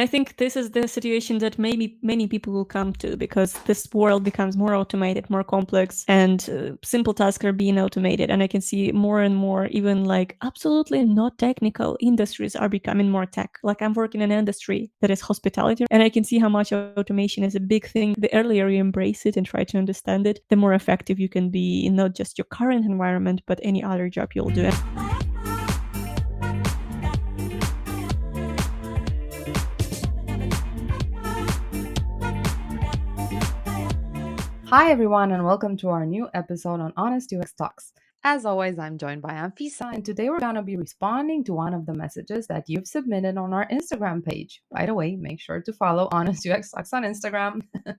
I think this is the situation that maybe many people will come to because this world becomes more automated, more complex, and uh, simple tasks are being automated. And I can see more and more, even like absolutely not technical industries are becoming more tech. Like I'm working in an industry that is hospitality, and I can see how much automation is a big thing. The earlier you embrace it and try to understand it, the more effective you can be in not just your current environment, but any other job you'll do. Hi, everyone, and welcome to our new episode on Honest UX Talks. As always, I'm joined by Anfisa, and today we're going to be responding to one of the messages that you've submitted on our Instagram page. By the way, make sure to follow Honest UX Talks on Instagram.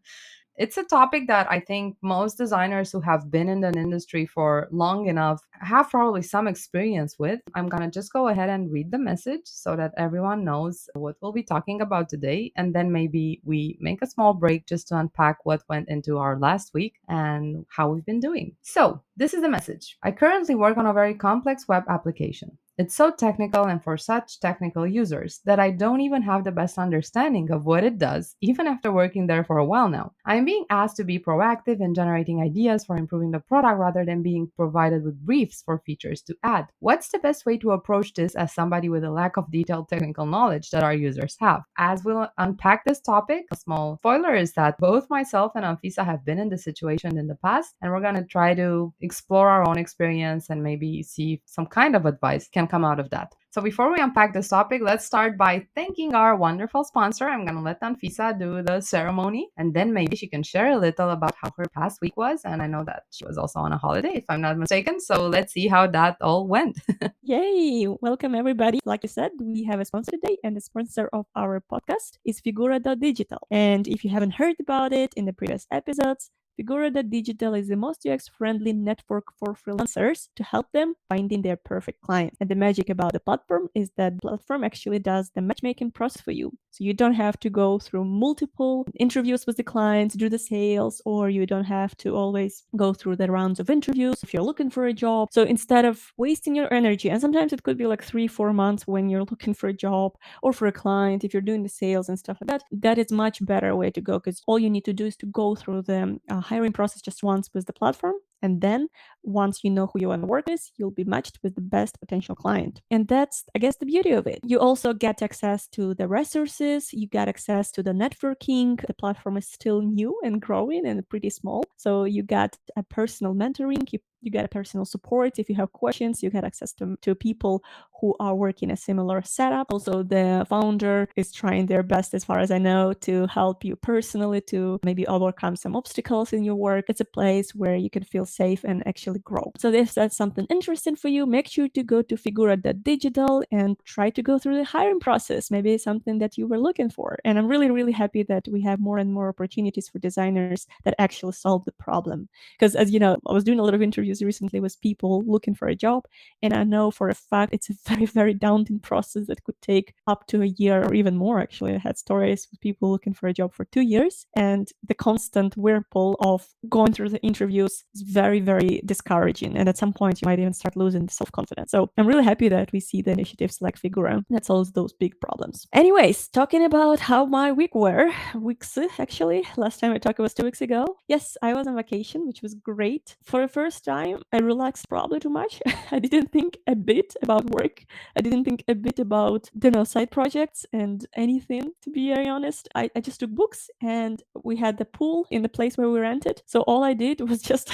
it's a topic that I think most designers who have been in the industry for long enough have probably some experience with. I'm going to just go ahead and read the message so that everyone knows what we'll be talking about today. And then maybe we make a small break just to unpack what went into our last week and how we've been doing. So, this is the message. I currently work on a very complex web application. It's so technical and for such technical users that I don't even have the best understanding of what it does, even after working there for a while now. I am being asked to be proactive in generating ideas for improving the product rather than being provided with briefs for features to add. What's the best way to approach this as somebody with a lack of detailed technical knowledge that our users have? As we'll unpack this topic, a small spoiler is that both myself and Anfisa have been in this situation in the past, and we're going to try to explore our own experience and maybe see if some kind of advice can come out of that. So before we unpack this topic, let's start by thanking our wonderful sponsor. I'm going to let Anfisa do the ceremony and then maybe she can share a little about how her past week was. And I know that she was also on a holiday, if I'm not mistaken. So let's see how that all went. Yay! Welcome, everybody. Like I said, we have a sponsor today, and the sponsor of our podcast is Figura.digital. And if you haven't heard about it in the previous episodes, Figura.digital is the most UX friendly network for freelancers to help them finding their perfect client. And the magic about the platform is that the platform actually does the matchmaking process for you. So you don't have to go through multiple interviews with the clients, do the sales, or you don't have to always go through the rounds of interviews if you're looking for a job. So instead of wasting your energy, and sometimes it could be like three, four months when you're looking for a job or for a client, if you're doing the sales and stuff like that, that is much better way to go because all you need to do is to go through the uh, hiring process just once with the platform and then once you know who your work with, you'll be matched with the best potential client. And that's, I guess, the beauty of it. You also get access to the resources, you get access to the networking. The platform is still new and growing and pretty small. So you get a personal mentoring, you you get a personal support if you have questions you get access to, to people who are working a similar setup also the founder is trying their best as far as i know to help you personally to maybe overcome some obstacles in your work it's a place where you can feel safe and actually grow. So if that's something interesting for you, make sure to go to Figura.digital and try to go through the hiring process. Maybe something that you were looking for. And I'm really, really happy that we have more and more opportunities for designers that actually solve the problem. Because as you know, I was doing a lot of interviews recently with people looking for a job. And I know for a fact it's a very, very daunting process that could take up to a year or even more. Actually, I had stories with people looking for a job for two years. And the constant whirlpool of going through the interviews is very very, discouraging. And at some point, you might even start losing self confidence. So I'm really happy that we see the initiatives like Figura that solves those big problems. Anyways, talking about how my week were, weeks actually, last time I talked was two weeks ago. Yes, I was on vacation, which was great. For the first time, I relaxed probably too much. I didn't think a bit about work. I didn't think a bit about you know side projects and anything, to be very honest. I, I just took books and we had the pool in the place where we rented. So all I did was just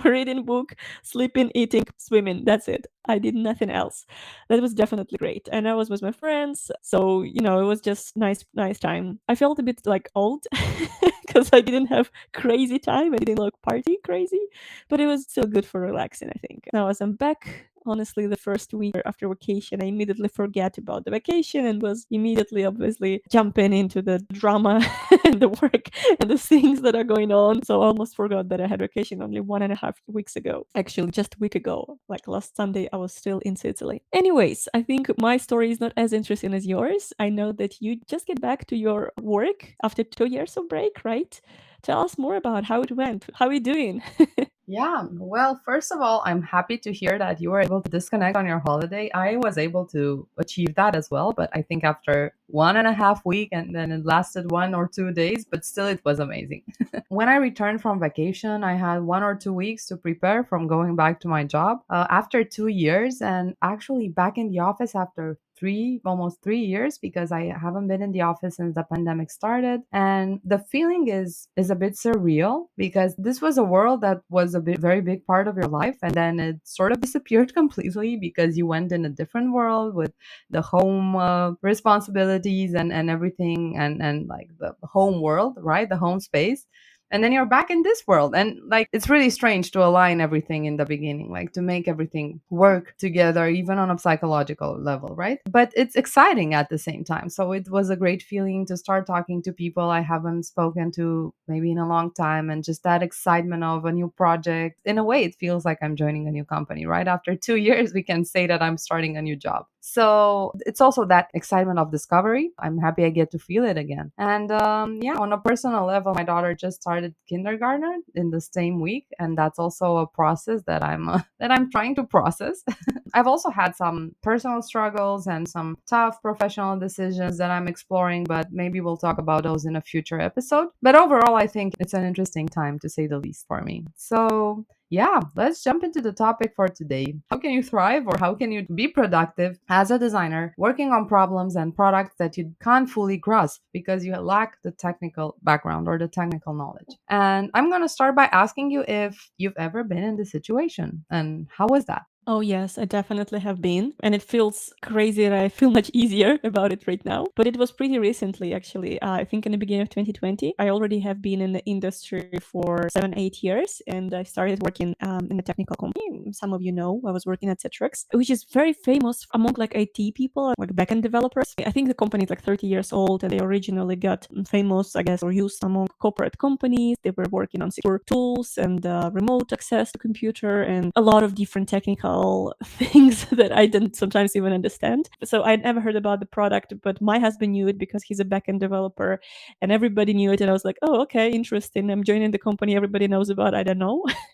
reading book, sleeping, eating, swimming. That's it. I did nothing else. That was definitely great. And I was with my friends. So, you know, it was just nice, nice time. I felt a bit like old because I didn't have crazy time. I didn't look party crazy, but it was still good for relaxing, I think. Now as I'm back honestly the first week after vacation i immediately forget about the vacation and was immediately obviously jumping into the drama and the work and the things that are going on. So I almost forgot that i had vacation only one and a half weeks ago. Actually just a week ago like last sunday i was still in sicily. Anyways i think my story is not as interesting as yours. I know that you just get back to your work after two years of break right? Tell us more about how it went how are you doing Yeah, well, first of all, I'm happy to hear that you were able to disconnect on your holiday. I was able to achieve that as well, but I think after one and a half week and then it lasted one or two days, but still it was amazing. when I returned from vacation, I had one or two weeks to prepare from going back to my job uh, after two years and actually back in the office after three almost three years because i haven't been in the office since the pandemic started and the feeling is is a bit surreal because this was a world that was a bit, very big part of your life and then it sort of disappeared completely because you went in a different world with the home uh, and and everything and and like the home world right? The home space. And then you're back in this world. And like it's really strange to align everything in the beginning like to make everything work together even on a psychological level right? But it's exciting at the same time. So it was a great feeling to start talking to people i haven't spoken to maybe in a long time and just that excitement of a new project. In a way it feels like i'm joining a new company right? After 2 years we can say that i'm starting a new job so it's also that excitement of discovery. I'm happy I get to feel it again. And um, yeah, on a personal level, my daughter just started kindergarten in the same week, and that's also a process that I'm uh, that I'm trying to process. I've also had some personal struggles and some tough professional decisions that I'm exploring, but maybe we'll talk about those in a future episode. But overall, I think it's an interesting time to say the least for me. So yeah, let's jump into the topic for today. How can you thrive or how can you be productive as a designer working on problems and products that you can't fully grasp because you lack the technical background or the technical knowledge? And I'm going to start by asking you if you've ever been in this situation and how was that? Oh, yes, I definitely have been. And it feels crazy that I feel much easier about it right now. But it was pretty recently, actually. Uh, I think in the beginning of 2020, I already have been in the industry for seven, eight years. And I started working um, in a technical company. Some of you know I was working at Citrix, which is very famous among like IT people, like backend developers. I think the company is like 30 years old and they originally got famous, I guess, or used among corporate companies. They were working on secure tools and uh, remote access to computer and a lot of different technical things that I didn't sometimes even understand. So I never heard about the product, but my husband knew it because he's a backend developer and everybody knew it. And I was like, oh, okay, interesting. I'm joining the company everybody knows about. I don't know.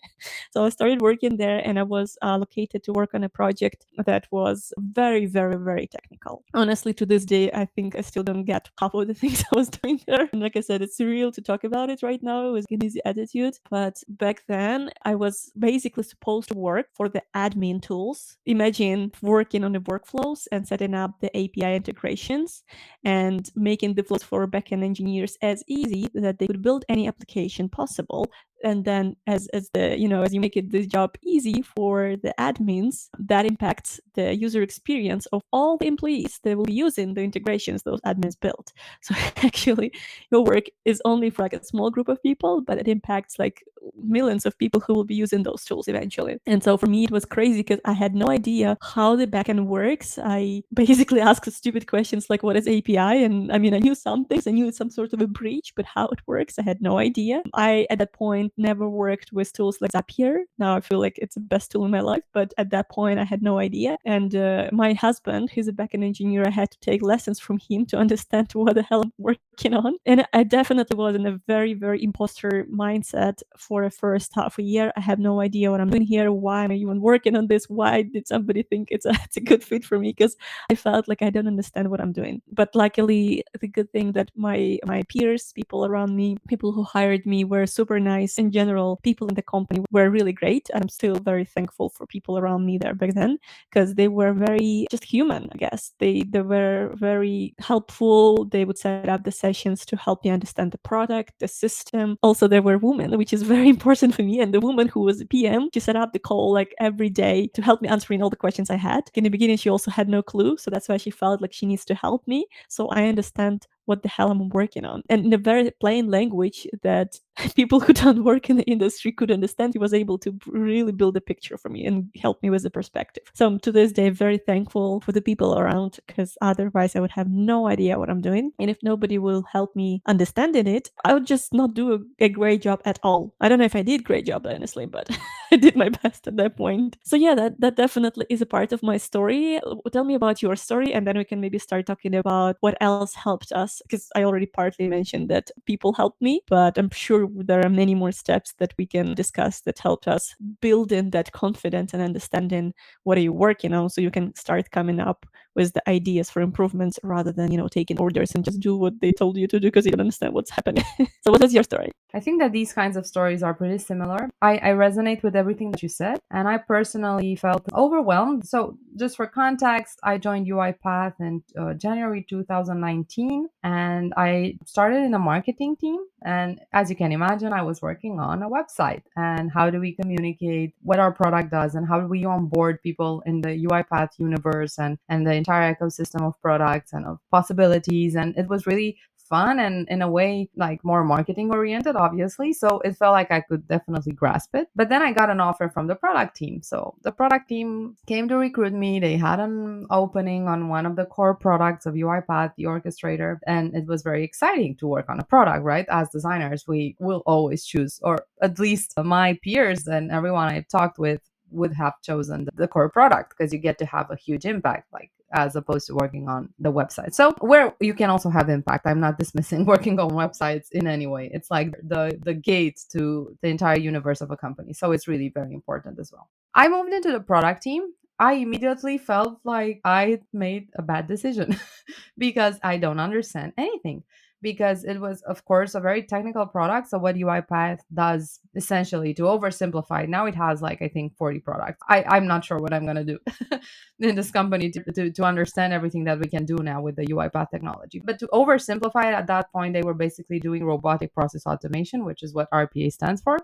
so I started working there and I was uh, allocated to work on a project that was very, very, very technical. Honestly, to this day, I think I still don't get half of the things I was doing there. And like I said, it's surreal to talk about it right now with an easy attitude. But back then, I was basically supposed to work for the admin tools. Imagine working on the workflows and setting up the API integrations and making the flows for backend engineers as easy that they could build any application possible and then as as the you know as you make it the job easy for the admins that impacts the user experience of all the employees that will be using the integrations those admins built. So actually your work is only for like a small group of people but it impacts like millions of people who will be using those tools eventually and so for me it was crazy because i had no idea how the backend works i basically asked stupid questions like what is api and i mean i knew some things i knew it's some sort of a breach but how it works i had no idea i at that point never worked with tools like Zapier. Now I feel like it's the best tool in my life, but at that point I had no idea. And uh, my husband, he's a backend engineer, I had to take lessons from him to understand what the hell I'm working on. And I definitely was in a very, very imposter mindset for the first half a year. I have no idea what I'm doing here. Why am I even working on this? Why did somebody think it's a, it's a good fit for me? Because I felt like I don't understand what I'm doing. But luckily, the good thing that my my peers, people around me, people who hired me were super nice in general, people in the company were really great. I'm still very thankful for people around me there back then because they were very just human, I guess. They they were very helpful. They would set up the sessions to help me understand the product, the system. Also, there were women, which is very important for me. And the woman who was a PM, she set up the call like every day to help me answering all the questions I had. In the beginning, she also had no clue. So that's why she felt like she needs to help me. So I understand what the hell I'm working on. And in a very plain language that people who don't work in the industry could understand, he was able to really build a picture for me and help me with the perspective. So I'm to this day very thankful for the people around because otherwise I would have no idea what I'm doing. And if nobody will help me understanding it, I would just not do a, a great job at all. I don't know if I did great job honestly, but I did my best at that point. So yeah, that that definitely is a part of my story. Tell me about your story and then we can maybe start talking about what else helped us because I already partly mentioned that people helped me, but I'm sure there are many more steps that we can discuss that helped us build in that confidence and understanding what are you working on so you can start coming up with the ideas for improvements rather than you know taking orders and just do what they told you to do because you don't understand what's happening. So what is your story? I think that these kinds of stories are pretty similar. I, I resonate with everything that you said and i personally felt overwhelmed. So just for context i joined uipath in uh, january 2019 and i started in a marketing team. And as you can imagine i was working on a website. And how do we communicate what our product does and how do we onboard people in the uipath universe and and the entire ecosystem of products and of possibilities. And it was really fun and in a way like more marketing oriented obviously so it felt like i could definitely grasp it but then i got an offer from the product team so the product team came to recruit me they had an opening on one of the core products of uipath the orchestrator and it was very exciting to work on a product right as designers we will always choose or at least my peers and everyone i've talked with would have chosen the core product because you get to have a huge impact like as opposed to working on the website. So where you can also have impact. I'm not dismissing working on websites in any way. It's like the the gates to the entire universe of a company. So it's really very important as well. I moved into the product team. I immediately felt like I made a bad decision because I don't understand anything because it was, of course, a very technical product. So, what UiPath does essentially to oversimplify, now it has like, I think, 40 products. I, I'm not sure what I'm going to do in this company to, to, to understand everything that we can do now with the UiPath technology. But to oversimplify it, at that point, they were basically doing robotic process automation, which is what RPA stands for.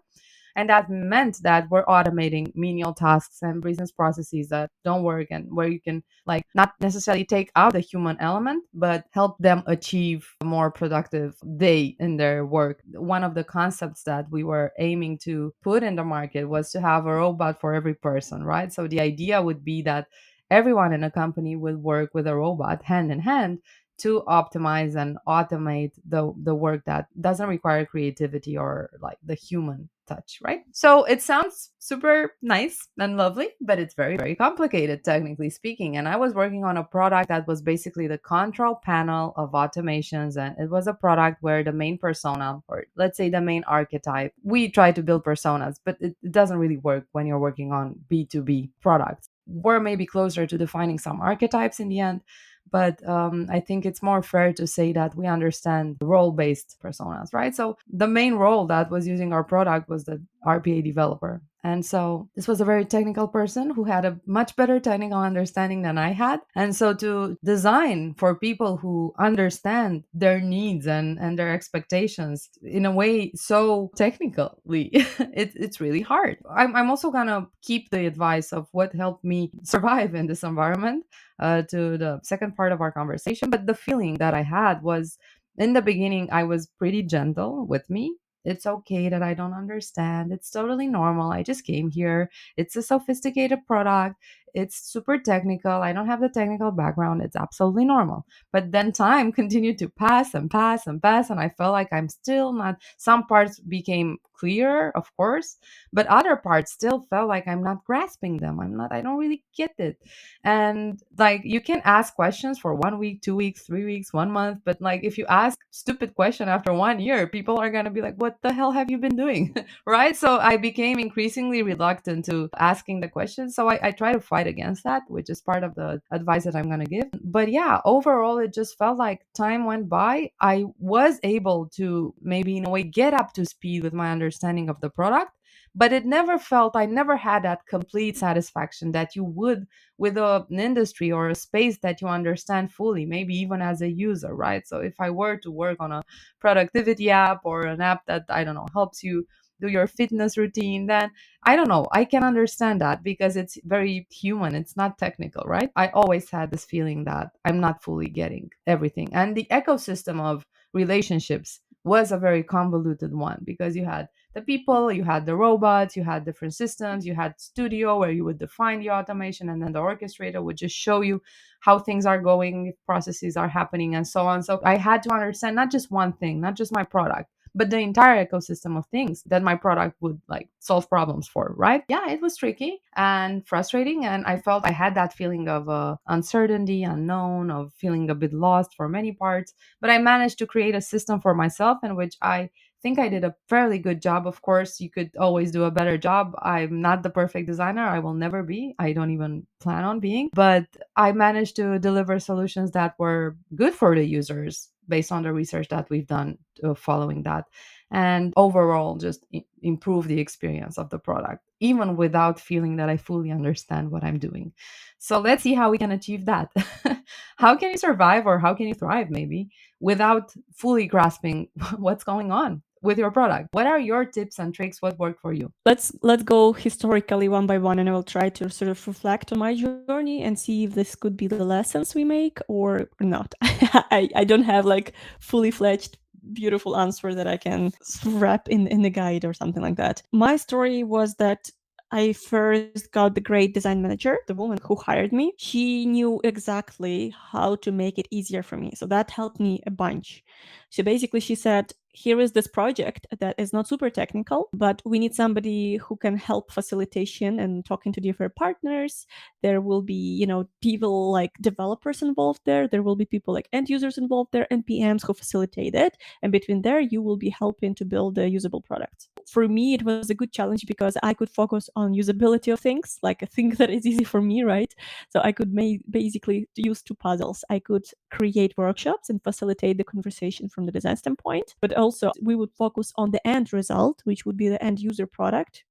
And that meant that we're automating menial tasks and business processes that don't work and where you can like not necessarily take out the human element, but help them achieve a more productive day in their work. One of the concepts that we were aiming to put in the market was to have a robot for every person, right? So the idea would be that everyone in a company would work with a robot hand in hand to optimize and automate the the work that doesn't require creativity or like the human touch right? So it sounds super nice and lovely but it's very very complicated technically speaking and i was working on a product that was basically the control panel of automations and it was a product where the main persona or let's say the main archetype we try to build personas but it, it doesn't really work when you're working on b2b products. We're maybe closer to defining some archetypes in the end but um, I think it's more fair to say that we understand role based personas, right? So the main role that was using our product was the RPA developer. And so this was a very technical person who had a much better technical understanding than I had. And so to design for people who understand their needs and, and their expectations in a way so technically, it, it's really hard. I'm, I'm also going to keep the advice of what helped me survive in this environment uh, to the second part of our conversation. But the feeling that I had was in the beginning, I was pretty gentle with me it's okay that I don't understand. It's totally normal. I just came here. It's a sophisticated product. It's super technical. I don't have the technical background. It's absolutely normal. But then time continued to pass and pass and pass. And I felt like I'm still not, some parts became clear, of course, but other parts still felt like I'm not grasping them. I'm not, I don't really get it. And like you can ask questions for one week, two weeks, three weeks, one month, but like if you ask stupid question after one year, people are gonna be like, what the hell have you been doing? right? So I became increasingly reluctant to asking the questions. So I, I try to fight against that, which is part of the advice that I'm gonna give. But yeah, overall it just felt like time went by. I was able to maybe in a way get up to speed with my understanding understanding of the product but it never felt i never had that complete satisfaction that you would with a, an industry or a space that you understand fully maybe even as a user right so if i were to work on a productivity app or an app that i don't know helps you do your fitness routine then i don't know i can understand that because it's very human it's not technical right i always had this feeling that i'm not fully getting everything and the ecosystem of relationships was a very convoluted one because you had the people, you had the robots, you had different systems, you had studio where you would define the automation, and then the orchestrator would just show you how things are going, processes are happening, and so on. So I had to understand not just one thing, not just my product, but the entire ecosystem of things that my product would like solve problems for right? Yeah it was tricky and frustrating and i felt i had that feeling of uh, uncertainty unknown of feeling a bit lost for many parts but i managed to create a system for myself in which i think I did a fairly good job. Of course, you could always do a better job. I'm not the perfect designer. I will never be. I don't even plan on being. But I managed to deliver solutions that were good for the users based on the research that we've done uh, following that. And overall, just improve the experience of the product, even without feeling that I fully understand what I'm doing. So let's see how we can achieve that. how can you survive or how can you thrive, maybe, without fully grasping what's going on? With your product what are your tips and tricks what worked for you let's let's go historically one by one and i will try to sort of reflect on my journey and see if this could be the lessons we make or not I, I don't have like fully fledged beautiful answer that i can wrap in in the guide or something like that my story was that I first got the great design manager, the woman who hired me. She knew exactly how to make it easier for me. So that helped me a bunch. So basically, she said, here is this project that is not super technical, but we need somebody who can help facilitation and talking to different partners. There will be, you know, people like developers involved there. There will be people like end users involved there and PMs who facilitate it. And between there, you will be helping to build a usable product. For me, it was a good challenge because I could focus on usability of things, like a thing that is easy for me, right? So I could basically use two puzzles. I could create workshops and facilitate the conversation from the design standpoint, but also we would focus on the end result, which would be the end user product,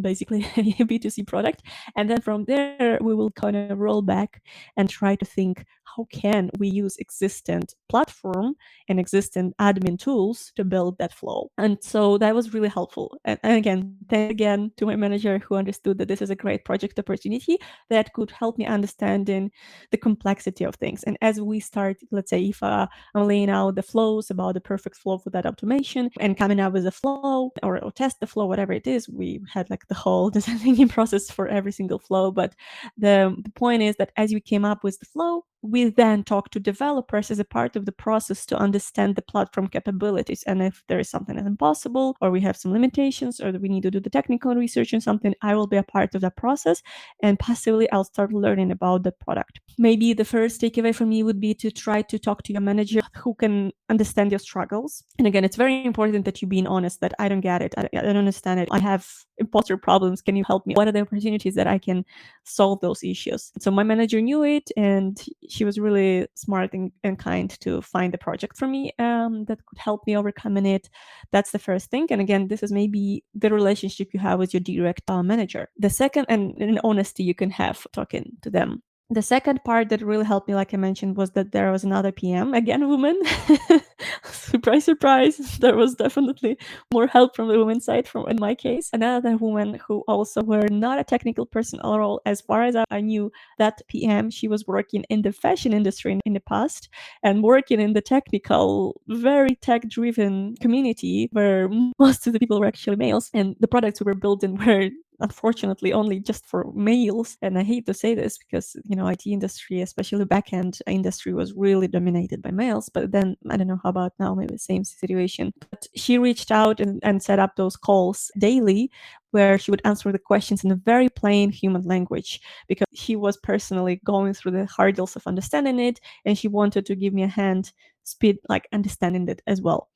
basically a B2C product. And then from there, we will kind of roll back and try to think how can we use existent platform and existing admin tools to build that flow. And so that was really helpful. And, and again, thank again to my manager who understood that this is a great project opportunity that could help me understanding the complexity of things. And as we start, let's say if uh, I'm laying out the flows about the perfect flow for that automation and coming up with a flow or, or test the flow, whatever it is, we had like the whole design thinking process for every single flow. But the, the point is that as we came up with the flow, we then talk to developers as a part of the process to understand the platform capabilities. And if there is something that's impossible or we have some limitations or we need to do the technical research and something i will be a part of that process. And possibly i'll start learning about the product. Maybe the first takeaway for me would be to try to talk to your manager who can understand your struggles. And again it's very important that you being honest that i don't get it. I, I don't understand it. I have imposter problems. Can you help me? What are the opportunities that i can solve those issues? So my manager knew it and she was really smart and, and kind to find a project for me um, that could help me overcoming it. That's the first thing. And again, this is maybe the relationship you have with your direct uh, manager. The second, and, and honesty you can have talking to them the second part that really helped me, like I mentioned, was that there was another PM, again, woman. surprise, surprise. There was definitely more help from the women's side, from in my case. Another woman who also were not a technical person at all. As far as I knew, that PM, she was working in the fashion industry in, in the past and working in the technical, very tech-driven community where most of the people were actually males, and the products we were building were unfortunately only just for males and i hate to say this because you know it industry especially backend industry was really dominated by males but then i don't know how about now maybe same situation. But she reached out and, and set up those calls daily where she would answer the questions in a very plain human language because he was personally going through the hurdles of understanding it and she wanted to give me a hand speed like understanding it as well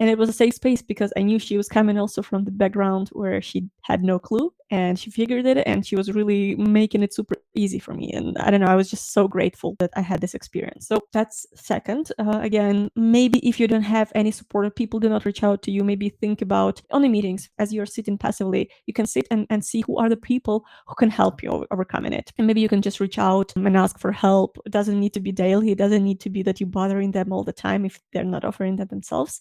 and it was a safe space because I knew she was coming also from the background where she had no clue and she figured it and she was really making it super easy for me. And I don't know, I was just so grateful that I had this experience. So that's second. Uh, again, maybe if you don't have any supportive people, do not reach out to you. Maybe think about on the meetings as you're sitting passively, you can sit and, and see who are the people who can help you overcoming it. And maybe you can just reach out and ask for help. It doesn't need to be daily. It doesn't need to be that you're bothering them all the time if they're not offering that themselves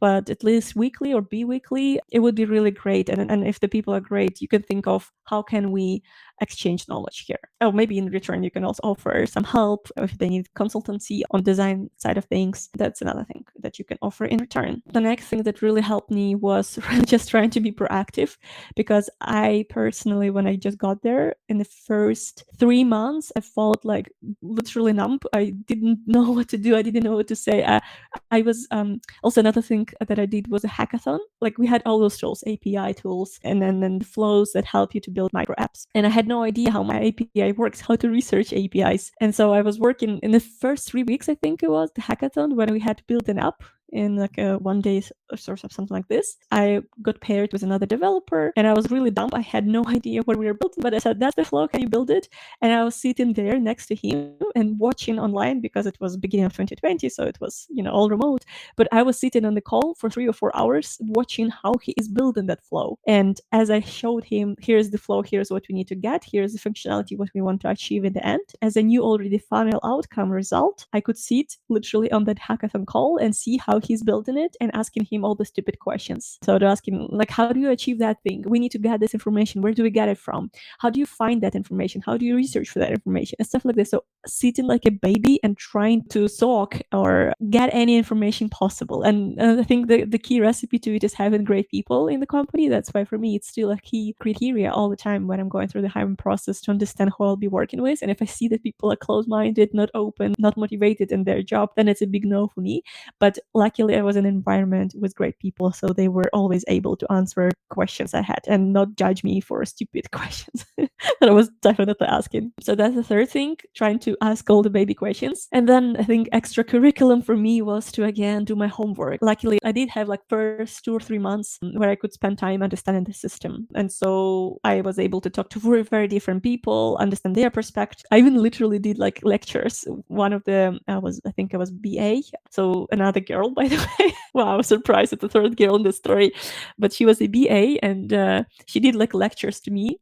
but at least weekly or bi-weekly it would be really great. And, and if the people are great you can think of how can we exchange knowledge here. Oh maybe in return you can also offer some help if they need consultancy on design side of things. That's another thing that you can offer in return. The next thing that really helped me was just trying to be proactive because i personally when i just got there in the first three months i felt like literally numb. I didn't know what to do. I didn't know what to say. I, I was um, also another thing that I did was a hackathon. Like we had all those tools, API tools, and then, then the flows that help you to build micro apps. And I had no idea how my API works, how to research APIs. And so I was working in the first three weeks, I think it was, the hackathon when we had to build an app in like a one day source of something like this. I got paired with another developer and I was really dumb. I had no idea what we were building, but I said, That's the flow. Can you build it? And I was sitting there next to him and watching online because it was beginning of 2020. So it was, you know, all remote. But I was sitting on the call for three or four hours watching how he is building that flow. And as I showed him, here's the flow, here's what we need to get, here's the functionality, what we want to achieve in the end. As I knew already final outcome result, I could sit literally on that hackathon call and see how he's building it and asking him all the stupid questions. So they're asking, like, how do you achieve that thing? We need to get this information. Where do we get it from? How do you find that information? How do you research for that information? And stuff like this. So sitting like a baby and trying to soak or get any information possible. And I think the, the key recipe to it is having great people in the company. That's why for me, it's still a key criteria all the time when I'm going through the hiring process to understand who I'll be working with. And if I see that people are close minded, not open, not motivated in their job, then it's a big no for me. But luckily, I was in an environment with great people. So they were always able to answer questions I had and not judge me for stupid questions that I was definitely asking. So that's the third thing, trying to ask all the baby questions. And then I think extra curriculum for me was to again do my homework. Luckily, I did have like first two or three months where I could spend time understanding the system. And so I was able to talk to very, very different people, understand their perspective. I even literally did like lectures. One of the I was I think I was BA, so another girl by the way. wow, I was surprised at the third girl in the story, but she was a BA and uh, she did like lectures to me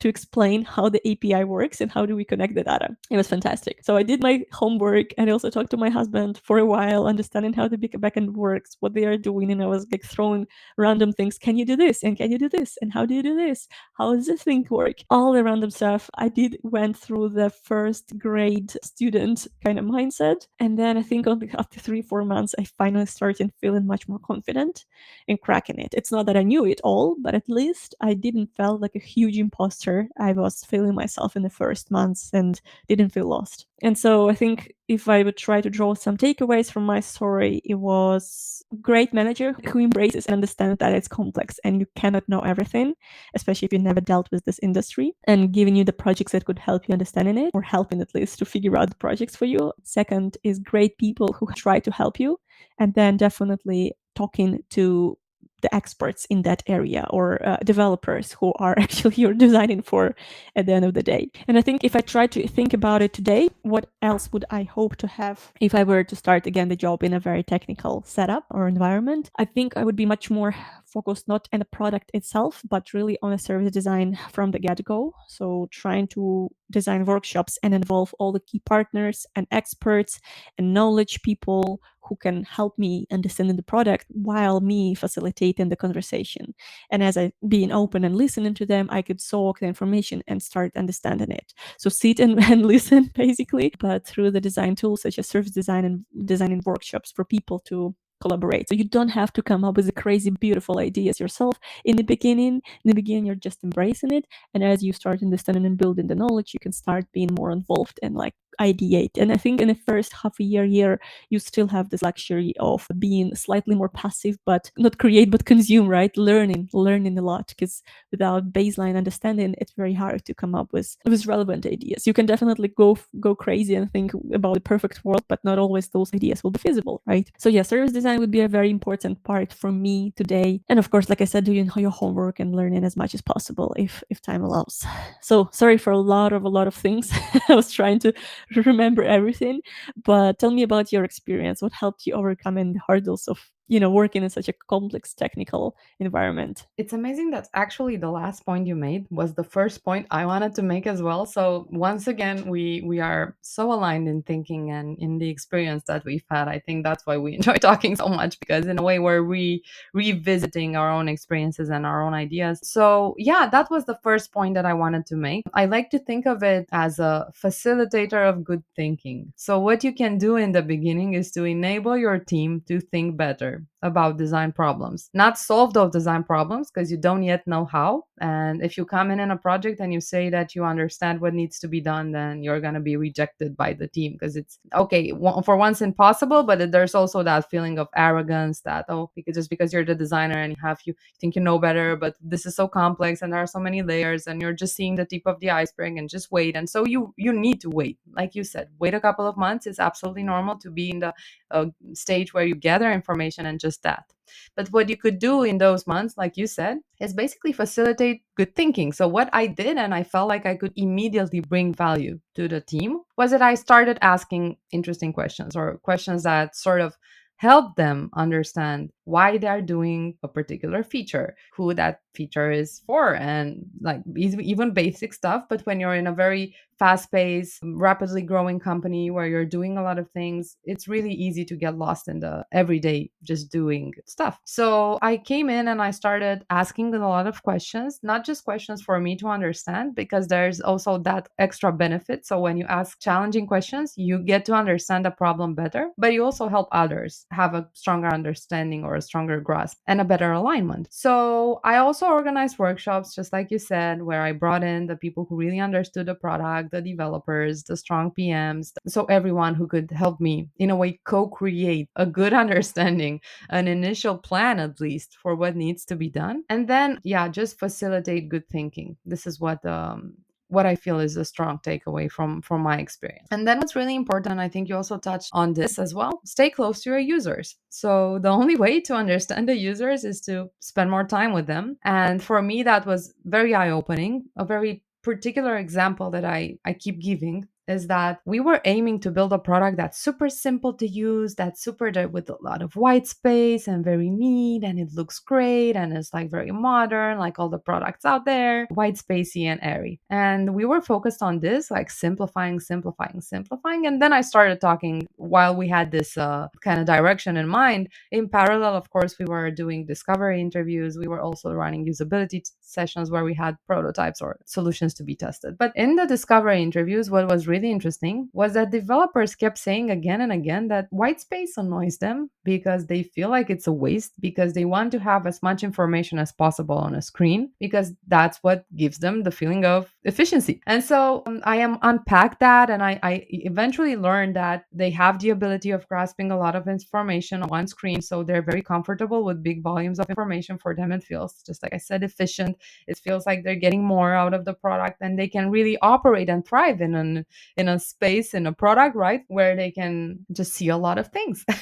to explain how the API works and how do we connect the data. It was fantastic. So I did my homework and I also talked to my husband for a while, understanding how the backend works, what they are doing. And I was like throwing random things. Can you do this? And can you do this? And how do you do this? How does this thing work? All the random stuff. I did went through the first grade student kind of mindset. And then I think after three, four months, I finally started feeling much more confident in cracking it. It's not that I knew it all, but at least I didn't feel like a huge imposter I was feeling myself in the first months and didn't feel lost. And so I think if I would try to draw some takeaways from my story, it was great manager who embraces and understands that it's complex and you cannot know everything, especially if you never dealt with this industry, and giving you the projects that could help you understanding it or helping at least to figure out the projects for you. Second is great people who try to help you. And then definitely talking to the experts in that area or uh, developers who are actually you're designing for at the end of the day. And I think if I try to think about it today, what else would I hope to have if I were to start again the job in a very technical setup or environment? I think I would be much more focused not on the product itself, but really on a service design from the get go. So trying to design workshops and involve all the key partners and experts and knowledge people who can help me understanding the product while me facilitating the conversation. And as I being open and listening to them, I could soak the information and start understanding it. So sit and, and listen basically, but through the design tools such as service design and designing workshops for people to collaborate. So you don't have to come up with the crazy, beautiful ideas yourself in the beginning. In the beginning, you're just embracing it. And as you start understanding and building the knowledge, you can start being more involved and like ideate. And I think in the first half a year, year, you still have this luxury of being slightly more passive, but not create, but consume, right? Learning, learning a lot. Because without baseline understanding, it's very hard to come up with, with relevant ideas. You can definitely go go crazy and think about the perfect world, but not always those ideas will be feasible, right? So yeah, service design would be a very important part for me today. And of course, like I said, doing your homework and learning as much as possible if if time allows. So sorry for a lot of a lot of things. I was trying to remember everything. But tell me about your experience. What helped you overcome the hurdles of you know working in such a complex technical environment. It's amazing that actually the last point you made was the first point i wanted to make as well. So once again we we are so aligned in thinking and in the experience that we've had. I think that's why we enjoy talking so much because in a way we're re revisiting our own experiences and our own ideas. So yeah that was the first point that i wanted to make. I like to think of it as a facilitator of good thinking. So what you can do in the beginning is to enable your team to think better year about design problems, not solve those design problems because you don't yet know how. And if you come in in a project and you say that you understand what needs to be done, then you're going to be rejected by the team because it's okay for once impossible, but there's also that feeling of arrogance that, oh, because just because you're the designer and you have you think you know better, but this is so complex and there are so many layers and you're just seeing the tip of the iceberg and just wait. And so you you need to wait. Like you said, wait a couple of months. It's absolutely normal to be in the uh, stage where you gather information and just that. But what you could do in those months, like you said, is basically facilitate good thinking. So, what I did, and I felt like I could immediately bring value to the team, was that I started asking interesting questions or questions that sort of help them understand why they're doing a particular feature, who that feature is for, and like even basic stuff. But when you're in a very fast paced, rapidly growing company where you're doing a lot of things, it's really easy to get lost in the everyday just doing stuff. So I came in and I started asking a lot of questions, not just questions for me to understand, because there's also that extra benefit. So when you ask challenging questions, you get to understand the problem better, but you also help others have a stronger understanding or a stronger grasp and a better alignment. So I also organized workshops, just like you said, where I brought in the people who really understood the product, the developers, the strong PMs, so everyone who could help me in a way co create a good understanding, an initial plan at least for what needs to be done. And then, yeah, just facilitate good thinking. This is what um, what I feel is a strong takeaway from from my experience. And then what's really important, I think you also touched on this as well, stay close to your users. So the only way to understand the users is to spend more time with them. And for me that was very eye-opening, a very particular example that I, I keep giving is that we were aiming to build a product that's super simple to use, that's super with a lot of white space and very neat, and it looks great and it's like very modern, like all the products out there, white spacey and airy. And we were focused on this, like simplifying, simplifying, simplifying. And then I started talking while we had this uh, kind of direction in mind. In parallel, of course, we were doing discovery interviews. We were also running usability sessions where we had prototypes or solutions to be tested. But in the discovery interviews, what was really really interesting was that developers kept saying again and again that white space annoys them because they feel like it's a waste because they want to have as much information as possible on a screen because that's what gives them the feeling of efficiency. And so um, I am unpacked that and I, I eventually learned that they have the ability of grasping a lot of information on one screen. So they're very comfortable with big volumes of information for them. It feels just like I said, efficient. It feels like they're getting more out of the product and they can really operate and thrive in an in a space in a product right where they can just see a lot of things.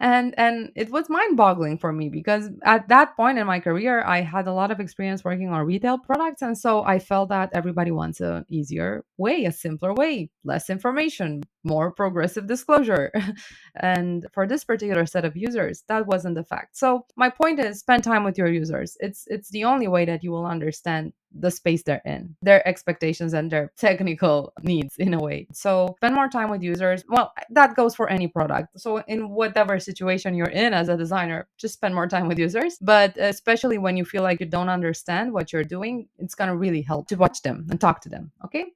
And and it was mind-boggling for me because at that point in my career i had a lot of experience working on retail products and so i felt that everybody wants an easier way a simpler way less information more progressive disclosure. and for this particular set of users, that wasn't the fact. So my point is spend time with your users. It's it's the only way that you will understand the space they're in, their expectations and their technical needs in a way. So spend more time with users. Well, that goes for any product. So in whatever situation you're in as a designer, just spend more time with users. But especially when you feel like you don't understand what you're doing, it's going to really help to watch them and talk to them. Okay.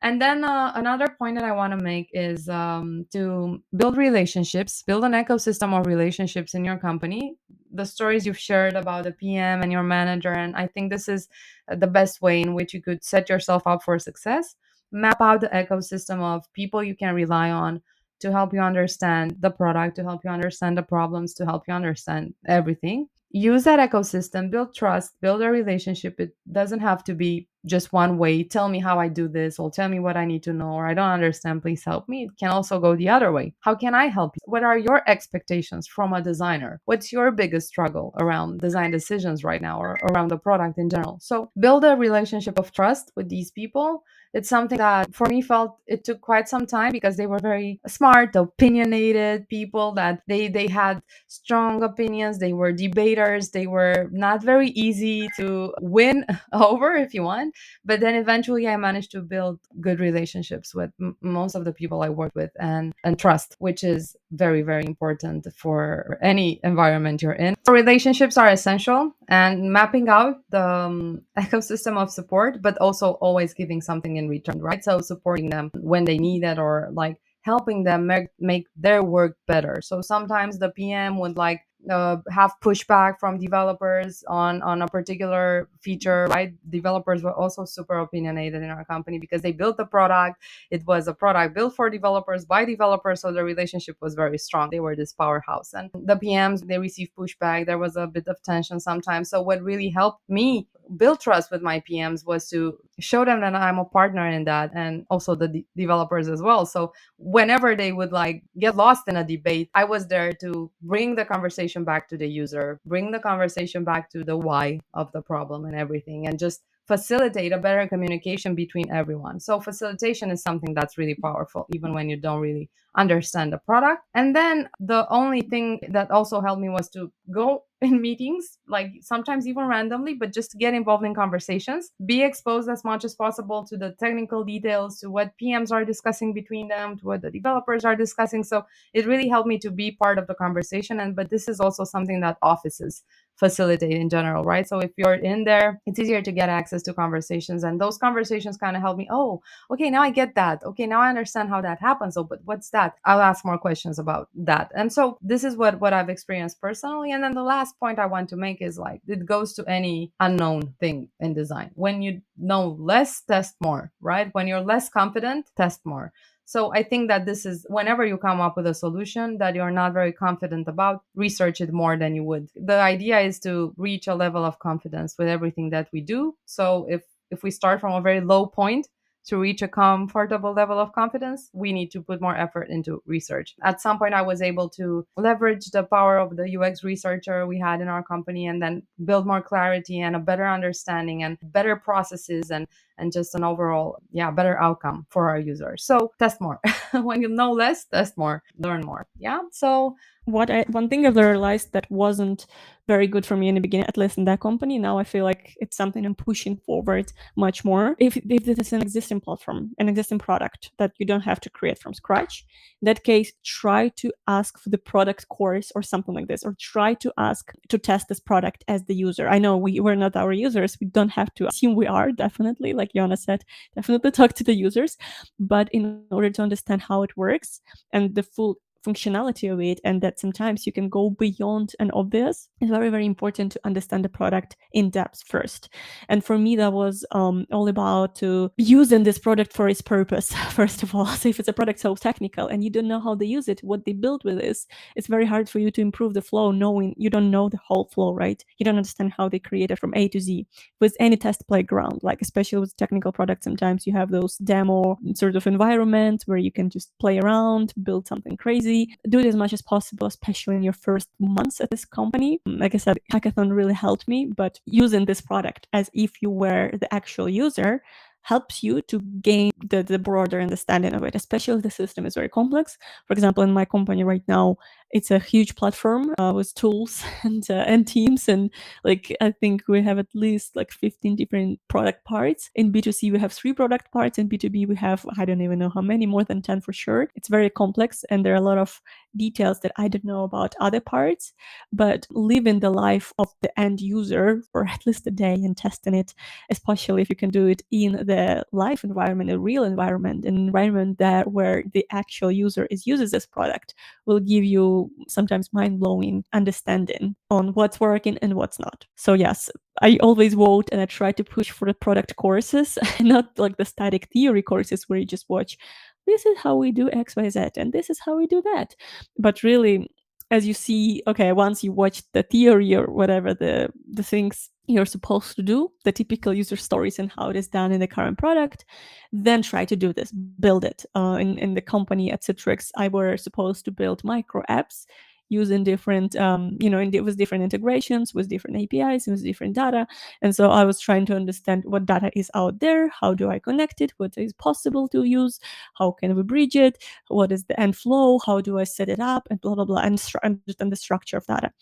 And then uh, another point that I want to make is um, to build relationships, build an ecosystem of relationships in your company. The stories you've shared about the PM and your manager, and I think this is uh, the best way in which you could set yourself up for success. Map out the ecosystem of people you can rely on to help you understand the product, to help you understand the problems, to help you understand everything use that ecosystem, build trust, build a relationship. It doesn't have to be just one way. Tell me how I do this, or tell me what I need to know, or I don't understand. Please help me. It can also go the other way. How can I help you? What are your expectations from a designer? What's your biggest struggle around design decisions right now or around the product in general? So build a relationship of trust with these people it's something that for me felt it took quite some time because they were very smart opinionated people that they they had strong opinions they were debaters they were not very easy to win over if you want but then eventually i managed to build good relationships with m- most of the people i worked with and and trust which is very very important for any environment you're in relationships are essential and mapping out the um, ecosystem of support but also always giving something in return, right? So supporting them when they need it or like helping them make, make their work better. So sometimes the PM would like uh, have pushback from developers on on a particular feature right? Developers were also super opinionated in our company because they built the product. It was a product built for developers by developers so the relationship was very strong. They were this powerhouse. And the pms they received pushback. There was a bit of tension sometimes. So what really helped me build trust with my PMs was to show them that I'm a partner in that and also the de- developers as well. So whenever they would like get lost in a debate, I was there to bring the conversation back to the user, bring the conversation back to the why of the problem and everything and just facilitate a better communication between everyone. So facilitation is something that's really powerful even when you don't really understand the product. And then the only thing that also helped me was to go in meetings, like sometimes even randomly, but just get involved in conversations, be exposed as much as possible to the technical details, to what PMs are discussing between them, to what the developers are discussing. So it really helped me to be part of the conversation. And but this is also something that offices facilitate in general, right? So if you're in there, it's easier to get access to conversations. And those conversations kind of help me, oh, okay, now I get that. Okay, now I understand how that happens. Oh, but what's that? I'll ask more questions about that. And so this is what what I've experienced personally. And then the last point I want to make is like it goes to any unknown thing in design. When you know less, test more, right? When you're less confident, test more. So I think that this is whenever you come up with a solution that you're not very confident about, research it more than you would. The idea is to reach a level of confidence with everything that we do. So if if we start from a very low point, to reach a comfortable level of confidence, we need to put more effort into research. At some point, I was able to leverage the power of the UX researcher we had in our company and then build more clarity and a better understanding and better processes and and just an overall yeah better outcome for our users so test more when you know less test more learn more yeah so what I, one thing I've realized that wasn't very good for me in the beginning, at least in that company. Now I feel like it's something I'm pushing forward much more. If, if this is an existing platform, an existing product that you don't have to create from scratch, in that case, try to ask for the product course or something like this, or try to ask to test this product as the user. I know we, we're not our users. We don't have to assume we are, definitely. Like Ioana said, definitely talk to the users. But in order to understand how it works and the full functionality of it and that sometimes you can go beyond an obvious it's very very important to understand the product in depth first. And for me that was um, all about to using this product for its purpose first of all. So if it's a product so technical and you don't know how they use it what they build with this it's very hard for you to improve the flow knowing you don't know the whole flow right? You don't understand how they create it from a to z with any test playground like especially with technical products sometimes you have those demo sort of environments where you can just play around build something crazy do it as much as possible, especially in your first months at this company. Like I said, Hackathon really helped me, but using this product as if you were the actual user helps you to gain the, the broader understanding of it, especially if the system is very complex. For example, in my company right now, it's a huge platform uh, with tools and uh, and teams and like i think we have at least like 15 different product parts. In b2c we have three product parts. In b2b we have i don't even know how many more than 10 for sure. It's very complex and there are a lot of details that i don't know about other parts but living the life of the end user for at least a day and testing it especially if you can do it in the live environment a real environment an environment that where the actual user is uses this product will give you sometimes mind blowing understanding on what's working and what's not. So, yes, I always vote and I try to push for the product courses, not like the static theory courses where you just watch, this is how we do XYZ and this is how we do that. But really, as you see, okay, once you watch the theory or whatever the the things you're supposed to do, the typical user stories and how it is done in the current product, then try to do this, build it. Uh, in, in the company at Citrix, I were supposed to build micro apps using different um, you know with different integrations with different apis with different data. And so i was trying to understand what data is out there. How do i connect it? What is possible to use? How can we bridge it? What is the end flow? How do i set it up? And blah blah blah and understand the structure of data.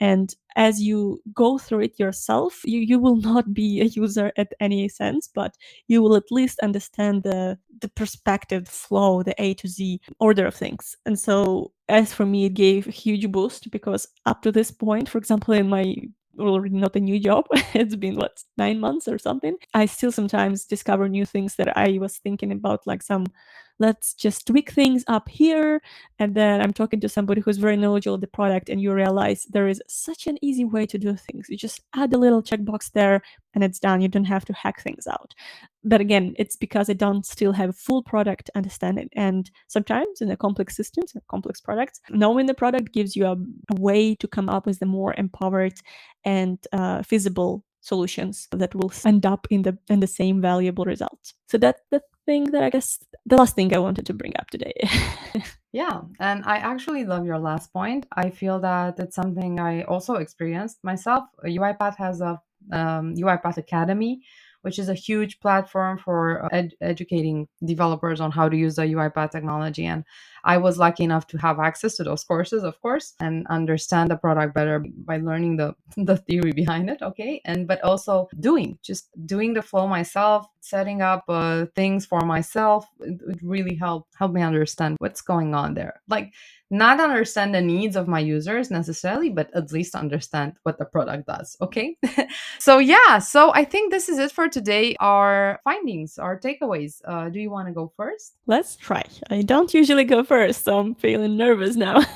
And as you go through it yourself you, you will not be a user at any sense but you will at least understand the the perspective the flow the a to z order of things and so as for me it gave a huge boost because up to this point for example in my already not a new job it's been what nine months or something i still sometimes discover new things that i was thinking about like some let's just tweak things up here. And then I'm talking to somebody who's very knowledgeable of the product, and you realize there is such an easy way to do things. You just add a little checkbox there and it's done. You don't have to hack things out. But again, it's because I don't still have full product understanding. And sometimes in the complex systems and complex products, knowing the product gives you a, a way to come up with the more empowered and uh, feasible solutions that will end up in the in the same valuable results. So that's the thing that I guess the last thing I wanted to bring up today. yeah, and I actually love your last point. I feel that it's something I also experienced myself. UiPath has a um, UiPath Academy, which is a huge platform for uh, ed- educating developers on how to use the UiPath technology. And I was lucky enough to have access to those courses, of course, and understand the product better by learning the the theory behind it. Okay, and but also doing, just doing the flow myself, setting up uh, things for myself. It, it really helped help me understand what's going on there. Like not understand the needs of my users necessarily, but at least understand what the product does. Okay. so, yeah, so I think this is it for today. Our findings, our takeaways. Uh, do you want to go first? Let's try. I don't usually go first, so I'm feeling nervous now.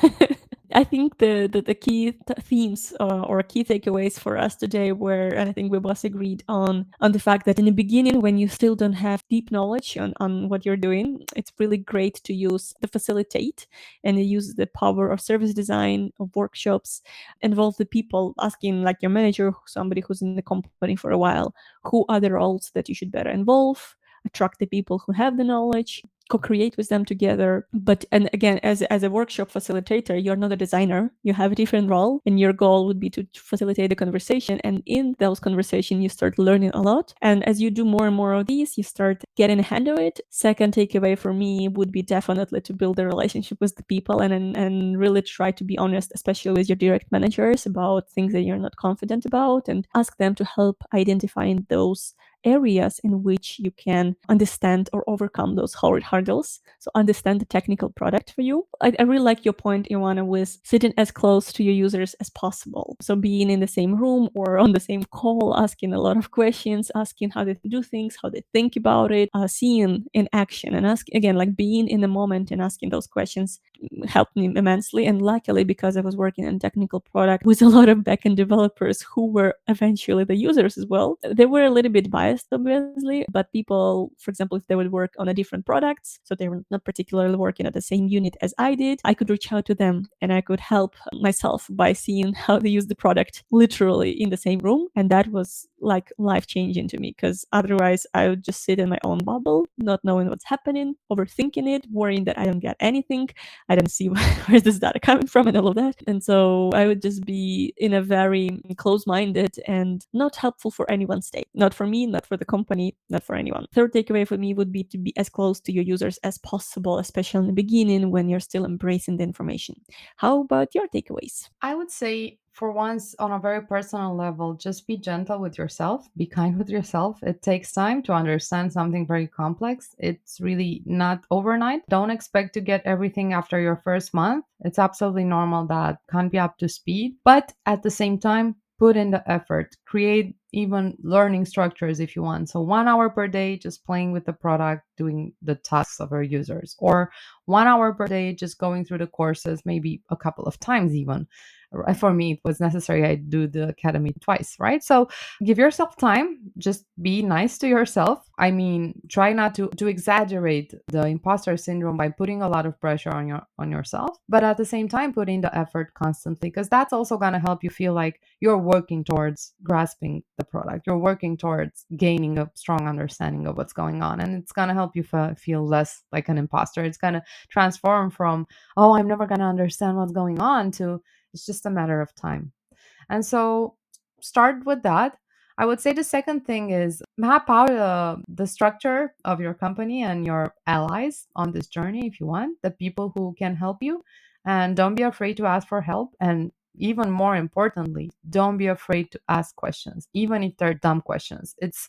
I think the the, the key th- themes uh, or key takeaways for us today were, and I think we both agreed on on the fact that in the beginning, when you still don't have deep knowledge on, on what you're doing, it's really great to use the facilitate and use the power of service design of workshops, involve the people, asking like your manager, somebody who's in the company for a while, who are the roles that you should better involve attract the people who have the knowledge co-create with them together. But and again as, as a workshop facilitator you're not a designer. You have a different role and your goal would be to facilitate the conversation. And in those conversations you start learning a lot. And as you do more and more of these you start getting a hand of it. Second takeaway for me would be definitely to build a relationship with the people and, and and really try to be honest especially with your direct managers about things that you're not confident about and ask them to help identifying those areas in which you can understand or overcome those hard hurdles. So understand the technical product for you. I, I really like your point, Ioana, with sitting as close to your users as possible. So being in the same room or on the same call, asking a lot of questions, asking how they do things, how they think about it, uh, seeing in action and ask again, like being in the moment and asking those questions helped me immensely. And luckily, because I was working in technical product with a lot of backend developers who were eventually the users as well, they were a little bit biased obviously, but people, for example, if they would work on a different products, so they were not particularly working at the same unit as I did, I could reach out to them and I could help myself by seeing how they use the product literally in the same room. And that was like life changing to me because otherwise I would just sit in my own bubble, not knowing what's happening, overthinking it, worrying that I don't get anything. I didn't see where's this data coming from and all of that. And so I would just be in a very close minded and not helpful for anyone's state. Not for me, not for the company, not for anyone. Third takeaway for me would be to be as close to your users as possible, especially in the beginning when you're still embracing the information. How about your takeaways? I would say for once on a very personal level just be gentle with yourself be kind with yourself. It takes time to understand something very complex. It's really not overnight. Don't expect to get everything after your first month. It's absolutely normal that can't be up to speed but at the same time put in the effort. Create even learning structures if you want. So one hour per day just playing with the product doing the tasks of our users or one hour per day just going through the courses maybe a couple of times even. Uh, for me it was necessary i do the academy twice right? So give yourself time just be nice to yourself. I mean try not to to exaggerate the imposter syndrome by putting a lot of pressure on your on yourself but at the same time put in the effort constantly because that's also going to help you feel like you're working towards grasping the product. You're working towards gaining a strong understanding of what's going on and it's going to help you f- feel less like an imposter it's going to transform from oh i'm never going to understand what's going on to it's just a matter of time. And so start with that. I would say the second thing is map out uh, the structure of your company and your allies on this journey if you want, the people who can help you. And don't be afraid to ask for help. And even more importantly, don't be afraid to ask questions, even if they're dumb questions. It's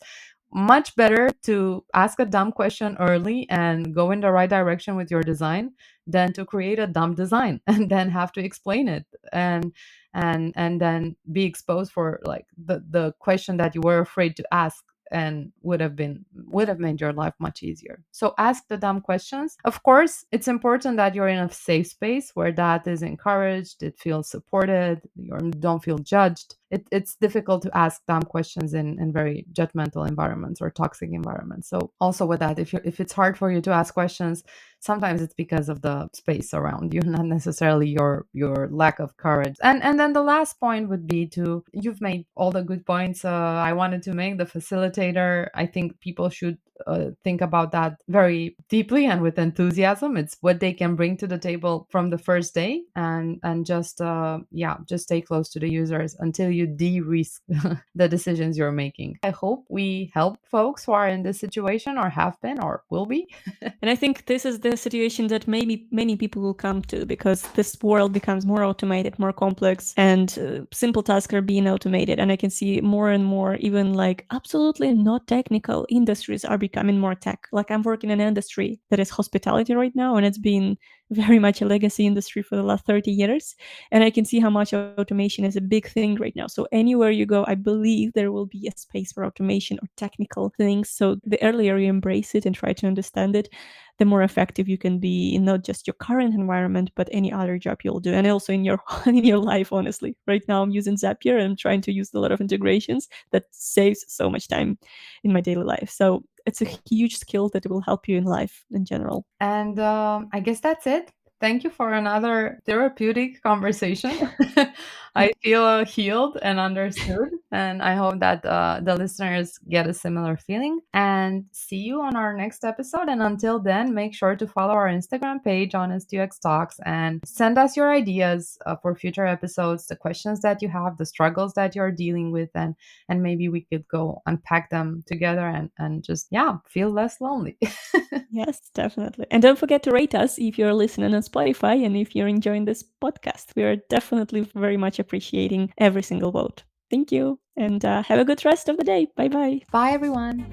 much better to ask a dumb question early and go in the right direction with your design than to create a dumb design and then have to explain it and and and then be exposed for like the the question that you were afraid to ask and would have been would have made your life much easier. So ask the dumb questions. Of course it's important that you're in a safe space where that is encouraged it feels supported you don't feel judged it, it's difficult to ask dumb questions in, in very judgmental environments or toxic environments. So also with that, if you if it's hard for you to ask questions, sometimes it's because of the space around you, not necessarily your your lack of courage. And and then the last point would be to you've made all the good points uh, I wanted to make. The facilitator, I think people should uh, think about that very deeply and with enthusiasm. It's what they can bring to the table from the first day, and and just uh, yeah, just stay close to the users until you de-risk the decisions you're making. I hope we help folks who are in this situation or have been or will be. and I think this is the situation that maybe many people will come to because this world becomes more automated, more complex, and uh, simple tasks are being automated. And I can see more and more, even like absolutely not technical industries are becoming more tech. Like I'm working in an industry that is hospitality right now, and it's been very much a legacy industry for the last 30 years. And I can see how much automation is a big thing right now. So anywhere you go, I believe there will be a space for automation or technical things. So the earlier you embrace it and try to understand it, the more effective you can be in not just your current environment, but any other job you'll do. And also in your in your life, honestly. Right now I'm using Zapier and I'm trying to use a lot of integrations that saves so much time in my daily life. So it's a huge skill that will help you in life in general. And um, I guess that's it. Thank you for another therapeutic conversation. I feel healed and understood, and I hope that uh, the listeners get a similar feeling. And see you on our next episode. And until then, make sure to follow our Instagram page, Honest UX Talks, and send us your ideas uh, for future episodes, the questions that you have, the struggles that you're dealing with, and and maybe we could go unpack them together and and just yeah feel less lonely. yes, definitely. And don't forget to rate us if you're listening on Spotify and if you're enjoying this podcast. We are definitely very much appreciating every single vote. Thank you and uh, have a good rest of the day. Bye bye. Bye, everyone.